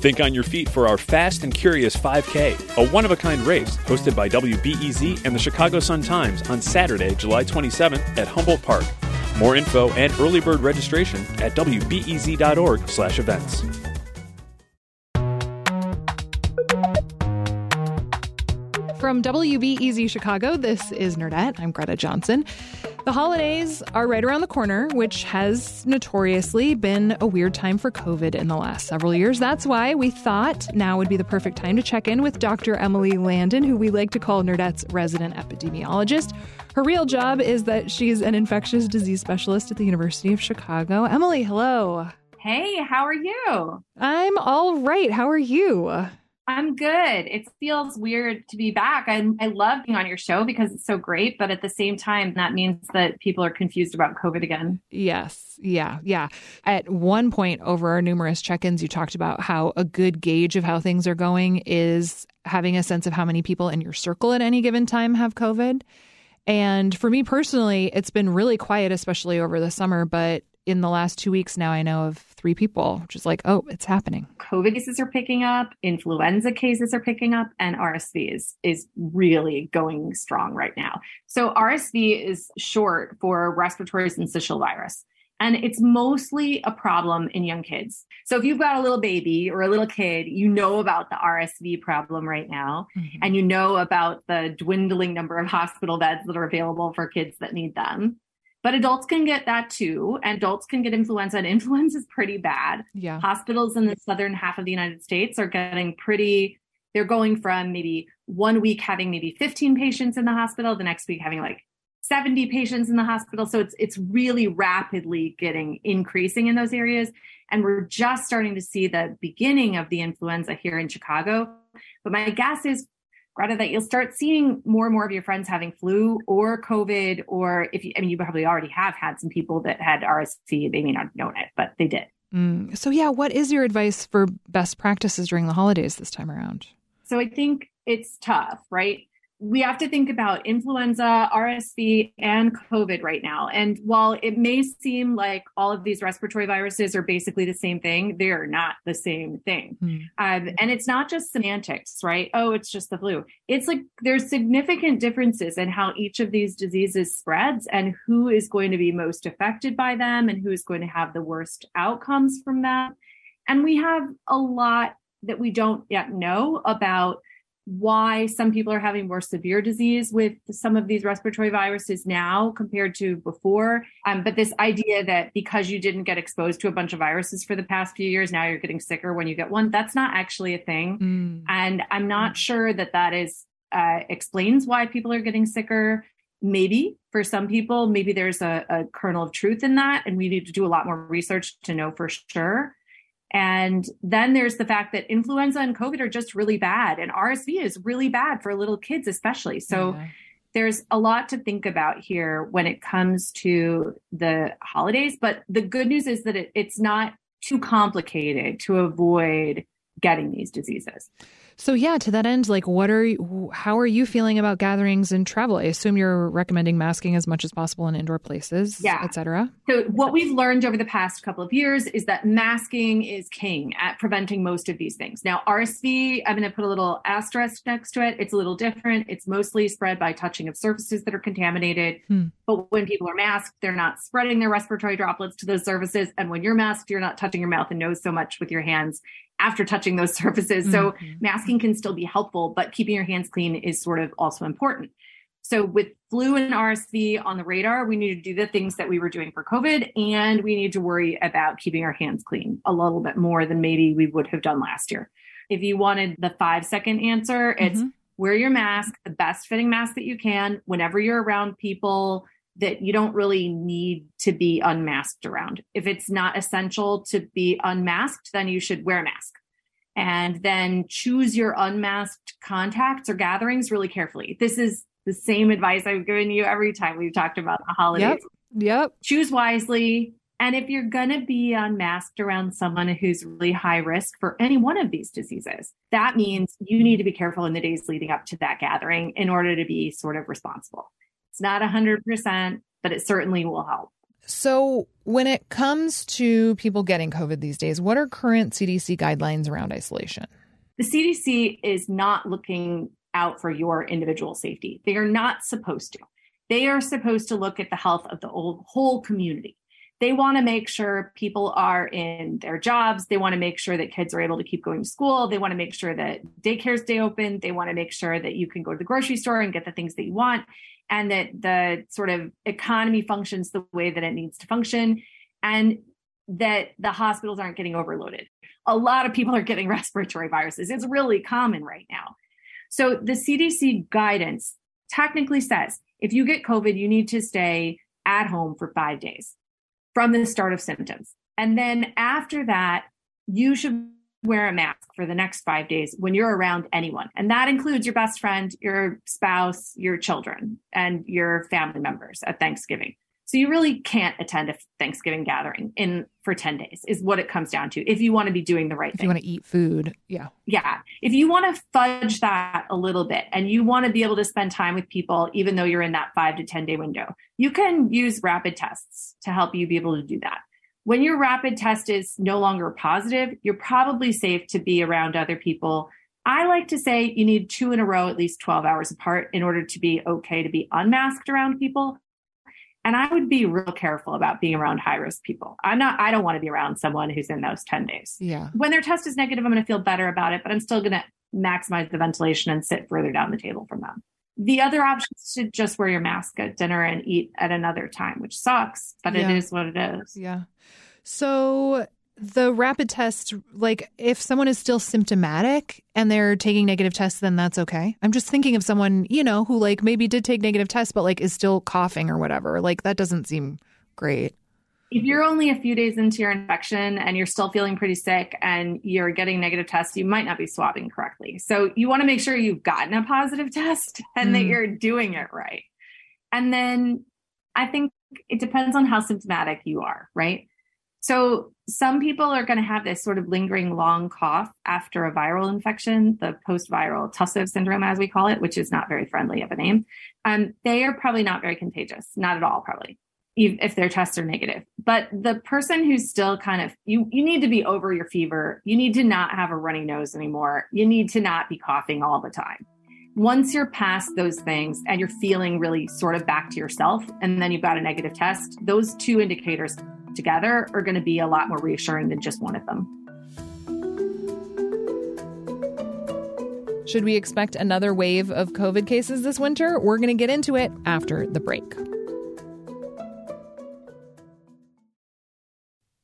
Think on your feet for our Fast and Curious 5K, a one of a kind race hosted by WBEZ and the Chicago Sun Times on Saturday, July 27th at Humboldt Park. More info and early bird registration at wbez.org/events. From WBEZ Chicago, this is Nerdette. I'm Greta Johnson. The holidays are right around the corner, which has notoriously been a weird time for COVID in the last several years. That's why we thought now would be the perfect time to check in with Dr. Emily Landon, who we like to call Nerdette's resident epidemiologist. Her real job is that she's an infectious disease specialist at the University of Chicago. Emily, hello. Hey, how are you? I'm all right. How are you? I'm good. It feels weird to be back. I, I love being on your show because it's so great, but at the same time, that means that people are confused about COVID again. Yes. Yeah. Yeah. At one point over our numerous check ins, you talked about how a good gauge of how things are going is having a sense of how many people in your circle at any given time have COVID. And for me personally, it's been really quiet, especially over the summer. But in the last two weeks now, I know of three people, which is like, oh, it's happening. COVID cases are picking up, influenza cases are picking up, and RSV is, is really going strong right now. So RSV is short for respiratory syncytial virus. And it's mostly a problem in young kids. So if you've got a little baby or a little kid, you know about the RSV problem right now. Mm-hmm. And you know about the dwindling number of hospital beds that are available for kids that need them. But adults can get that too. And adults can get influenza, and influenza is pretty bad. Yeah. Hospitals in the southern half of the United States are getting pretty, they're going from maybe one week having maybe 15 patients in the hospital, the next week having like 70 patients in the hospital. So it's it's really rapidly getting increasing in those areas. And we're just starting to see the beginning of the influenza here in Chicago. But my guess is Greta, that you'll start seeing more and more of your friends having flu or COVID, or if you, I mean, you probably already have had some people that had RSV. They may not have known it, but they did. Mm. So, yeah, what is your advice for best practices during the holidays this time around? So, I think it's tough, right? We have to think about influenza, RSV, and COVID right now. And while it may seem like all of these respiratory viruses are basically the same thing, they are not the same thing. Mm. Um, and it's not just semantics, right? Oh, it's just the flu. It's like there's significant differences in how each of these diseases spreads and who is going to be most affected by them and who is going to have the worst outcomes from that. And we have a lot that we don't yet know about why some people are having more severe disease with some of these respiratory viruses now compared to before. Um, but this idea that because you didn't get exposed to a bunch of viruses for the past few years, now you're getting sicker when you get one, that's not actually a thing. Mm. And I'm not mm. sure that that is uh, explains why people are getting sicker. Maybe for some people, maybe there's a, a kernel of truth in that, and we need to do a lot more research to know for sure. And then there's the fact that influenza and COVID are just really bad, and RSV is really bad for little kids, especially. So yeah. there's a lot to think about here when it comes to the holidays. But the good news is that it, it's not too complicated to avoid getting these diseases. So yeah, to that end, like what are you, how are you feeling about gatherings and travel? I assume you're recommending masking as much as possible in indoor places, yeah. etc. So what we've learned over the past couple of years is that masking is king at preventing most of these things. Now RSV, I'm going to put a little asterisk next to it. It's a little different. It's mostly spread by touching of surfaces that are contaminated. Hmm. But when people are masked, they're not spreading their respiratory droplets to those surfaces. And when you're masked, you're not touching your mouth and nose so much with your hands after touching those surfaces. Mm-hmm. So masking can still be helpful, but keeping your hands clean is sort of also important. So with flu and RSV on the radar, we need to do the things that we were doing for COVID, and we need to worry about keeping our hands clean a little bit more than maybe we would have done last year. If you wanted the five second answer, it's mm-hmm. wear your mask, the best fitting mask that you can, whenever you're around people that you don't really need to be unmasked around. If it's not essential to be unmasked, then you should wear a mask. And then choose your unmasked contacts or gatherings really carefully. This is the same advice I've given you every time we've talked about the holidays. Yep. Yep. Choose wisely. And if you're going to be unmasked around someone who's really high risk for any one of these diseases, that means you need to be careful in the days leading up to that gathering in order to be sort of responsible. It's not 100%, but it certainly will help. So, when it comes to people getting COVID these days, what are current CDC guidelines around isolation? The CDC is not looking out for your individual safety. They are not supposed to. They are supposed to look at the health of the whole community. They want to make sure people are in their jobs. They want to make sure that kids are able to keep going to school. They want to make sure that daycares stay open. They want to make sure that you can go to the grocery store and get the things that you want and that the sort of economy functions the way that it needs to function and that the hospitals aren't getting overloaded. A lot of people are getting respiratory viruses. It's really common right now. So the CDC guidance technically says if you get COVID, you need to stay at home for five days from the start of symptoms. And then after that, you should wear a mask for the next five days when you're around anyone. And that includes your best friend, your spouse, your children, and your family members at Thanksgiving. So you really can't attend a Thanksgiving gathering in for 10 days is what it comes down to. If you want to be doing the right if thing. you want to eat food. Yeah. Yeah. If you want to fudge that a little bit and you want to be able to spend time with people, even though you're in that five to 10 day window, you can use rapid tests to help you be able to do that. When your rapid test is no longer positive, you're probably safe to be around other people. I like to say you need two in a row, at least 12 hours apart, in order to be okay to be unmasked around people. And I would be real careful about being around high risk people. I'm not, I don't want to be around someone who's in those 10 days. Yeah. When their test is negative, I'm going to feel better about it, but I'm still going to maximize the ventilation and sit further down the table from them. The other option is to just wear your mask at dinner and eat at another time, which sucks, but Yeah. it is what it is. Yeah. So the rapid test, like if someone is still symptomatic and they're taking negative tests, then that's okay. I'm just thinking of someone, you know, who like maybe did take negative tests, but like is still coughing or whatever. Like that doesn't seem great. If you're only a few days into your infection and you're still feeling pretty sick and you're getting negative tests, you might not be swabbing correctly. So you want to make sure you've gotten a positive test and that Mm. you're doing it right. And then I think it depends on how symptomatic you are, right? So some people are going to have this sort of lingering long cough after a viral infection, the post-viral tussive syndrome, as we call it, which is not very friendly of a name. Um, they are probably not very contagious, not at all, probably if their tests are negative. But the person who's still kind of you you need to be over your fever. You need to not have a runny nose anymore. You need to not be coughing all the time. Once you're past those things and you're feeling really sort of back to yourself and then you've got a negative test, those two indicators together are going to be a lot more reassuring than just one of them. Should we expect another wave of COVID cases this winter? We're going to get into it after the break.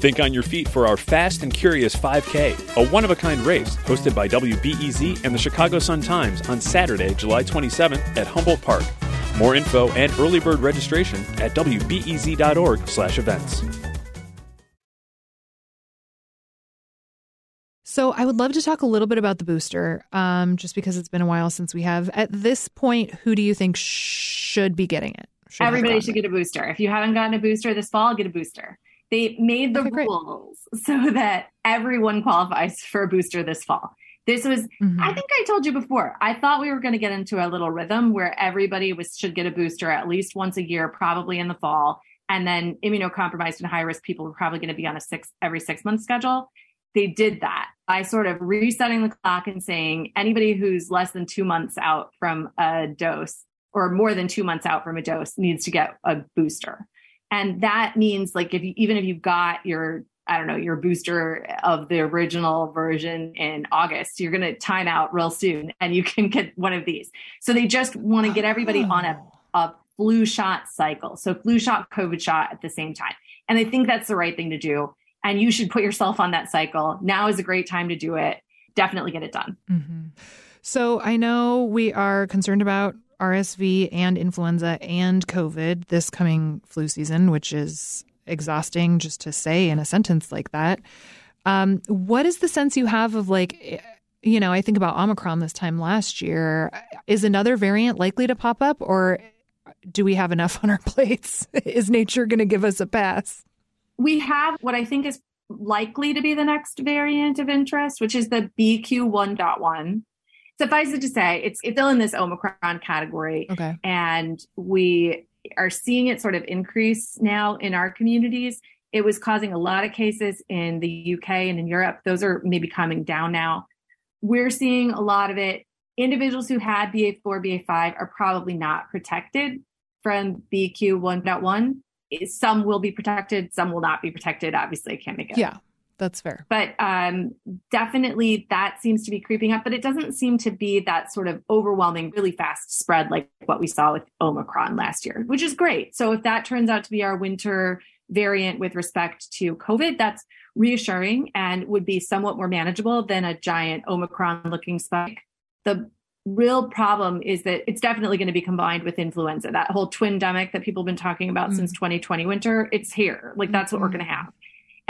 Think on your feet for our Fast and Curious 5K, a one of a kind race hosted by WBEZ and the Chicago Sun Times on Saturday, July 27th at Humboldt Park. More info and early bird registration at wbez.org/events. So I would love to talk a little bit about the booster, um, just because it's been a while since we have. At this point, who do you think should be getting it? Should Everybody should it? get a booster. If you haven't gotten a booster this fall, get a booster. They made the Okay, great. rules so that everyone qualifies for a booster this fall. This was Mhm. I think I told you before. I thought we were going to get into a little rhythm where everybody was should get a booster at least once a year, probably in the fall, and then immunocompromised and high risk people were probably going to be on a six every six month schedule. They did that by sort of resetting the clock and saying anybody who's less than two months out from a dose or more than two months out from a dose needs to get a booster. And that means like if you even if you've got your I don't know, your booster of the original version in August, you're going to time out real soon and you can get one of these. So they just want to get everybody on a, Oh. a flu shot cycle. So flu shot, COVID shot at the same time. And I think that's the right thing to do. And you should put yourself on that cycle. Now is a great time to do it. Definitely get it done. Mm-hmm. So I know we are concerned about RSV and influenza and COVID this coming flu season, which is exhausting just to say in a sentence like that. Um, what is the sense you have of like, you know, I think about Omicron this time last year. Is another variant likely to pop up, or do we have enough on our plates? is nature going to give us a pass? We have what I think is likely to be the next variant of interest, which is the BQ1.1. Suffice it to say, it's, it's still in this Omicron category. Okay. And we are seeing it sort of increase now in our communities. It was causing a lot of cases in the UK and in Europe. Those are maybe coming down now. We're seeing a lot of it. Individuals who had BA4, BA5 are probably not protected from BQ 1.1. Some will be protected, some will not be protected. Obviously, I can't make it. Yeah, that's fair. But um, definitely that seems to be creeping up, but it doesn't seem to be that sort of overwhelming, really fast spread like what we saw with Omicron last year, which is great. So if that turns out to be our winter variant with respect to COVID, that's reassuring and would be somewhat more manageable than a giant Omicron looking spike. The real problem is that it's definitely going to be combined with influenza. That whole twin demic that people have been talking about mm-hmm. since 2020 winter, it's here. Like that's what we're going to have.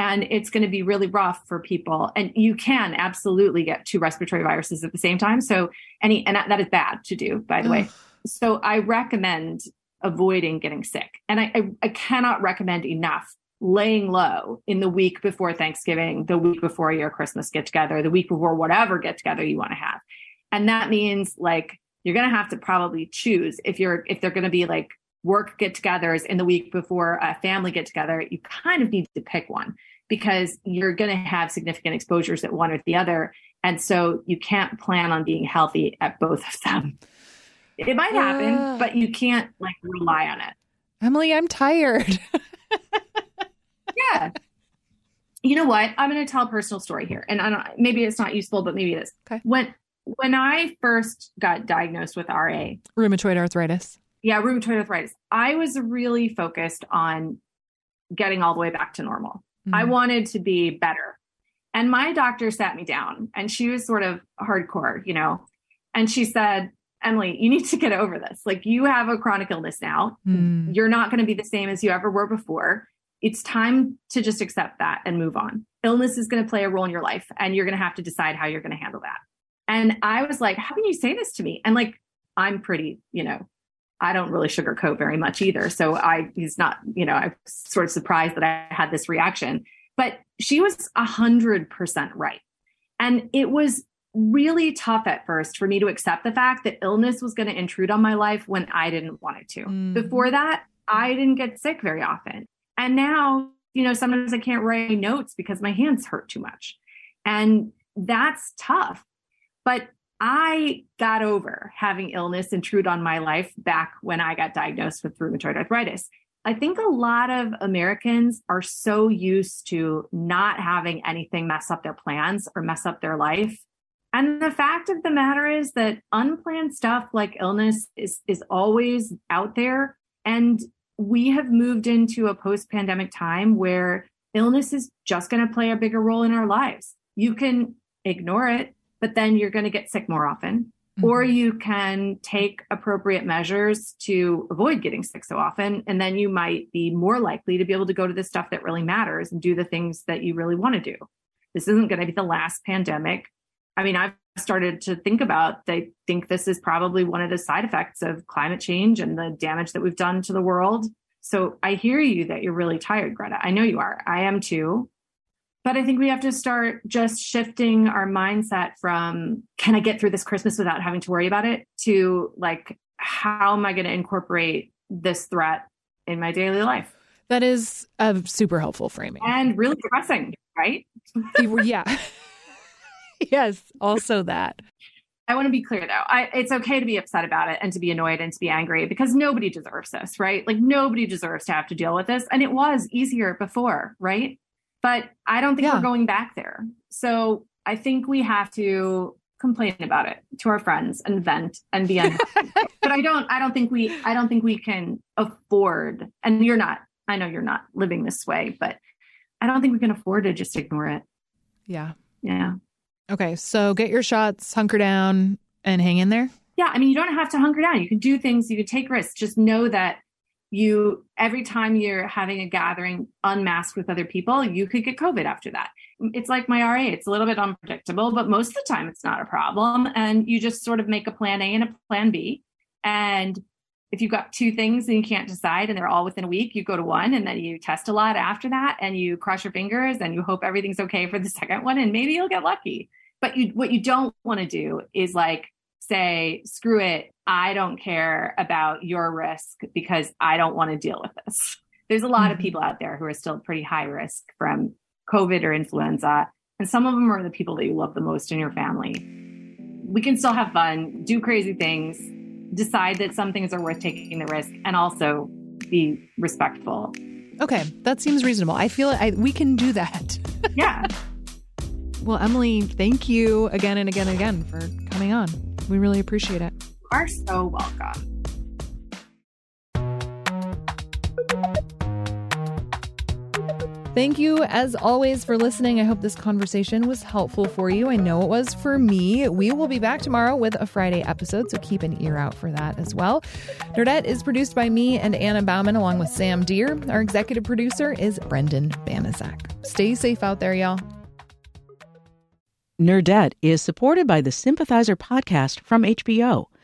And it's going to be really rough for people. And you can absolutely get two respiratory viruses at the same time. So any, and that, is bad to do, by the way. So I recommend avoiding getting sick. And I, I, I cannot recommend enough laying low in the week before Thanksgiving, the week before your Christmas get together, the week before whatever get together you want to have. And that means like you're going to have to probably choose if you're, if they're going to be like work get togethers in the week before a family get together, you kind of need to pick one because you're going to have significant exposures at one or the other. And so you can't plan on being healthy at both of them. It might happen, uh, but you can't like rely on it. Emily, I'm tired. yeah. You know what? I'm going to tell a personal story here, and I don't. Maybe it's not useful, but maybe it is. Okay. When when I first got diagnosed with RA, rheumatoid arthritis. Yeah, rheumatoid arthritis. I was really focused on getting all the way back to normal. Mm-hmm. I wanted to be better. And my doctor sat me down and she was sort of hardcore, you know, and she said, Emily, you need to get over this. Like you have a chronic illness now. Mm. You're not going to be the same as you ever were before. It's time to just accept that and move on. Illness is going to play a role in your life and you're going to have to decide how you're going to handle that. And I was like, how can you say this to me? And like, I'm pretty, you know, I don't really sugarcoat very much either. So I, he's not, you know, I'm sort of surprised that I had this reaction, but she was a hundred percent right. And it was really tough at first for me to accept the fact that illness was going to intrude on my life when I didn't want it to. Mm. Before that, I didn't get sick very often. And now, you know, sometimes I can't write notes because my hands hurt too much. And that's tough. But I got over having illness intrude on my life back when I got diagnosed with rheumatoid arthritis. I think a lot of Americans are so used to not having anything mess up their plans or mess up their life and the fact of the matter is that unplanned stuff like illness is, is always out there. And we have moved into a post pandemic time where illness is just going to play a bigger role in our lives. You can ignore it, but then you're going to get sick more often. Mm-hmm. Or you can take appropriate measures to avoid getting sick so often. And then you might be more likely to be able to go to the stuff that really matters and do the things that you really want to do. This isn't going to be the last pandemic I mean, I've started to think about, I think this is probably one of the side effects of climate change and the damage that we've done to the world. So I hear you that you're really tired, Greta. I know you are. I am too. But I think we have to start just shifting our mindset from, can I get through this Christmas without having to worry about it to like, how am I going to incorporate this threat in my daily life? That is a super helpful framing. And really depressing, right? yeah. yes, also that. I want to be clear though. I, it's okay to be upset about it and to be annoyed and to be angry because nobody deserves this, right? Like nobody deserves to have to deal with this. And it was easier before, right? But I don't think yeah. we're going back there. So I think we have to complain about it to our friends and vent and be unhappy. but I don't I don't think we I don't think we can afford and you're not I know you're not living this way, but I don't think we can afford to just ignore it. Yeah. Yeah. Okay. So get your shots, hunker down, and hang in there. Yeah. I mean, you don't have to hunker down. You can do things, you can take risks. Just know that you, every time you're having a gathering unmasked with other people, you could get COVID after that. It's like my RA, it's a little bit unpredictable, but most of the time it's not a problem. And you just sort of make a plan A and a plan B. And if you've got two things and you can't decide and they're all within a week, you go to one and then you test a lot after that and you cross your fingers and you hope everything's okay for the second one and maybe you'll get lucky. But you what you don't want to do is like say, screw it, I don't care about your risk because I don't want to deal with this. There's a lot mm-hmm. of people out there who are still pretty high risk from COVID or influenza. And some of them are the people that you love the most in your family. We can still have fun, do crazy things, decide that some things are worth taking the risk and also be respectful. Okay, that seems reasonable. I feel I, we can do that. yeah. Well, Emily, thank you again and again and again for coming on. We really appreciate it. You are so welcome. Thank you, as always, for listening. I hope this conversation was helpful for you. I know it was for me. We will be back tomorrow with a Friday episode, so keep an ear out for that as well. Nerdette is produced by me and Anna Bauman, along with Sam Deer. Our executive producer is Brendan Banaszak. Stay safe out there, y'all. Nerdette is supported by the Sympathizer podcast from HBO.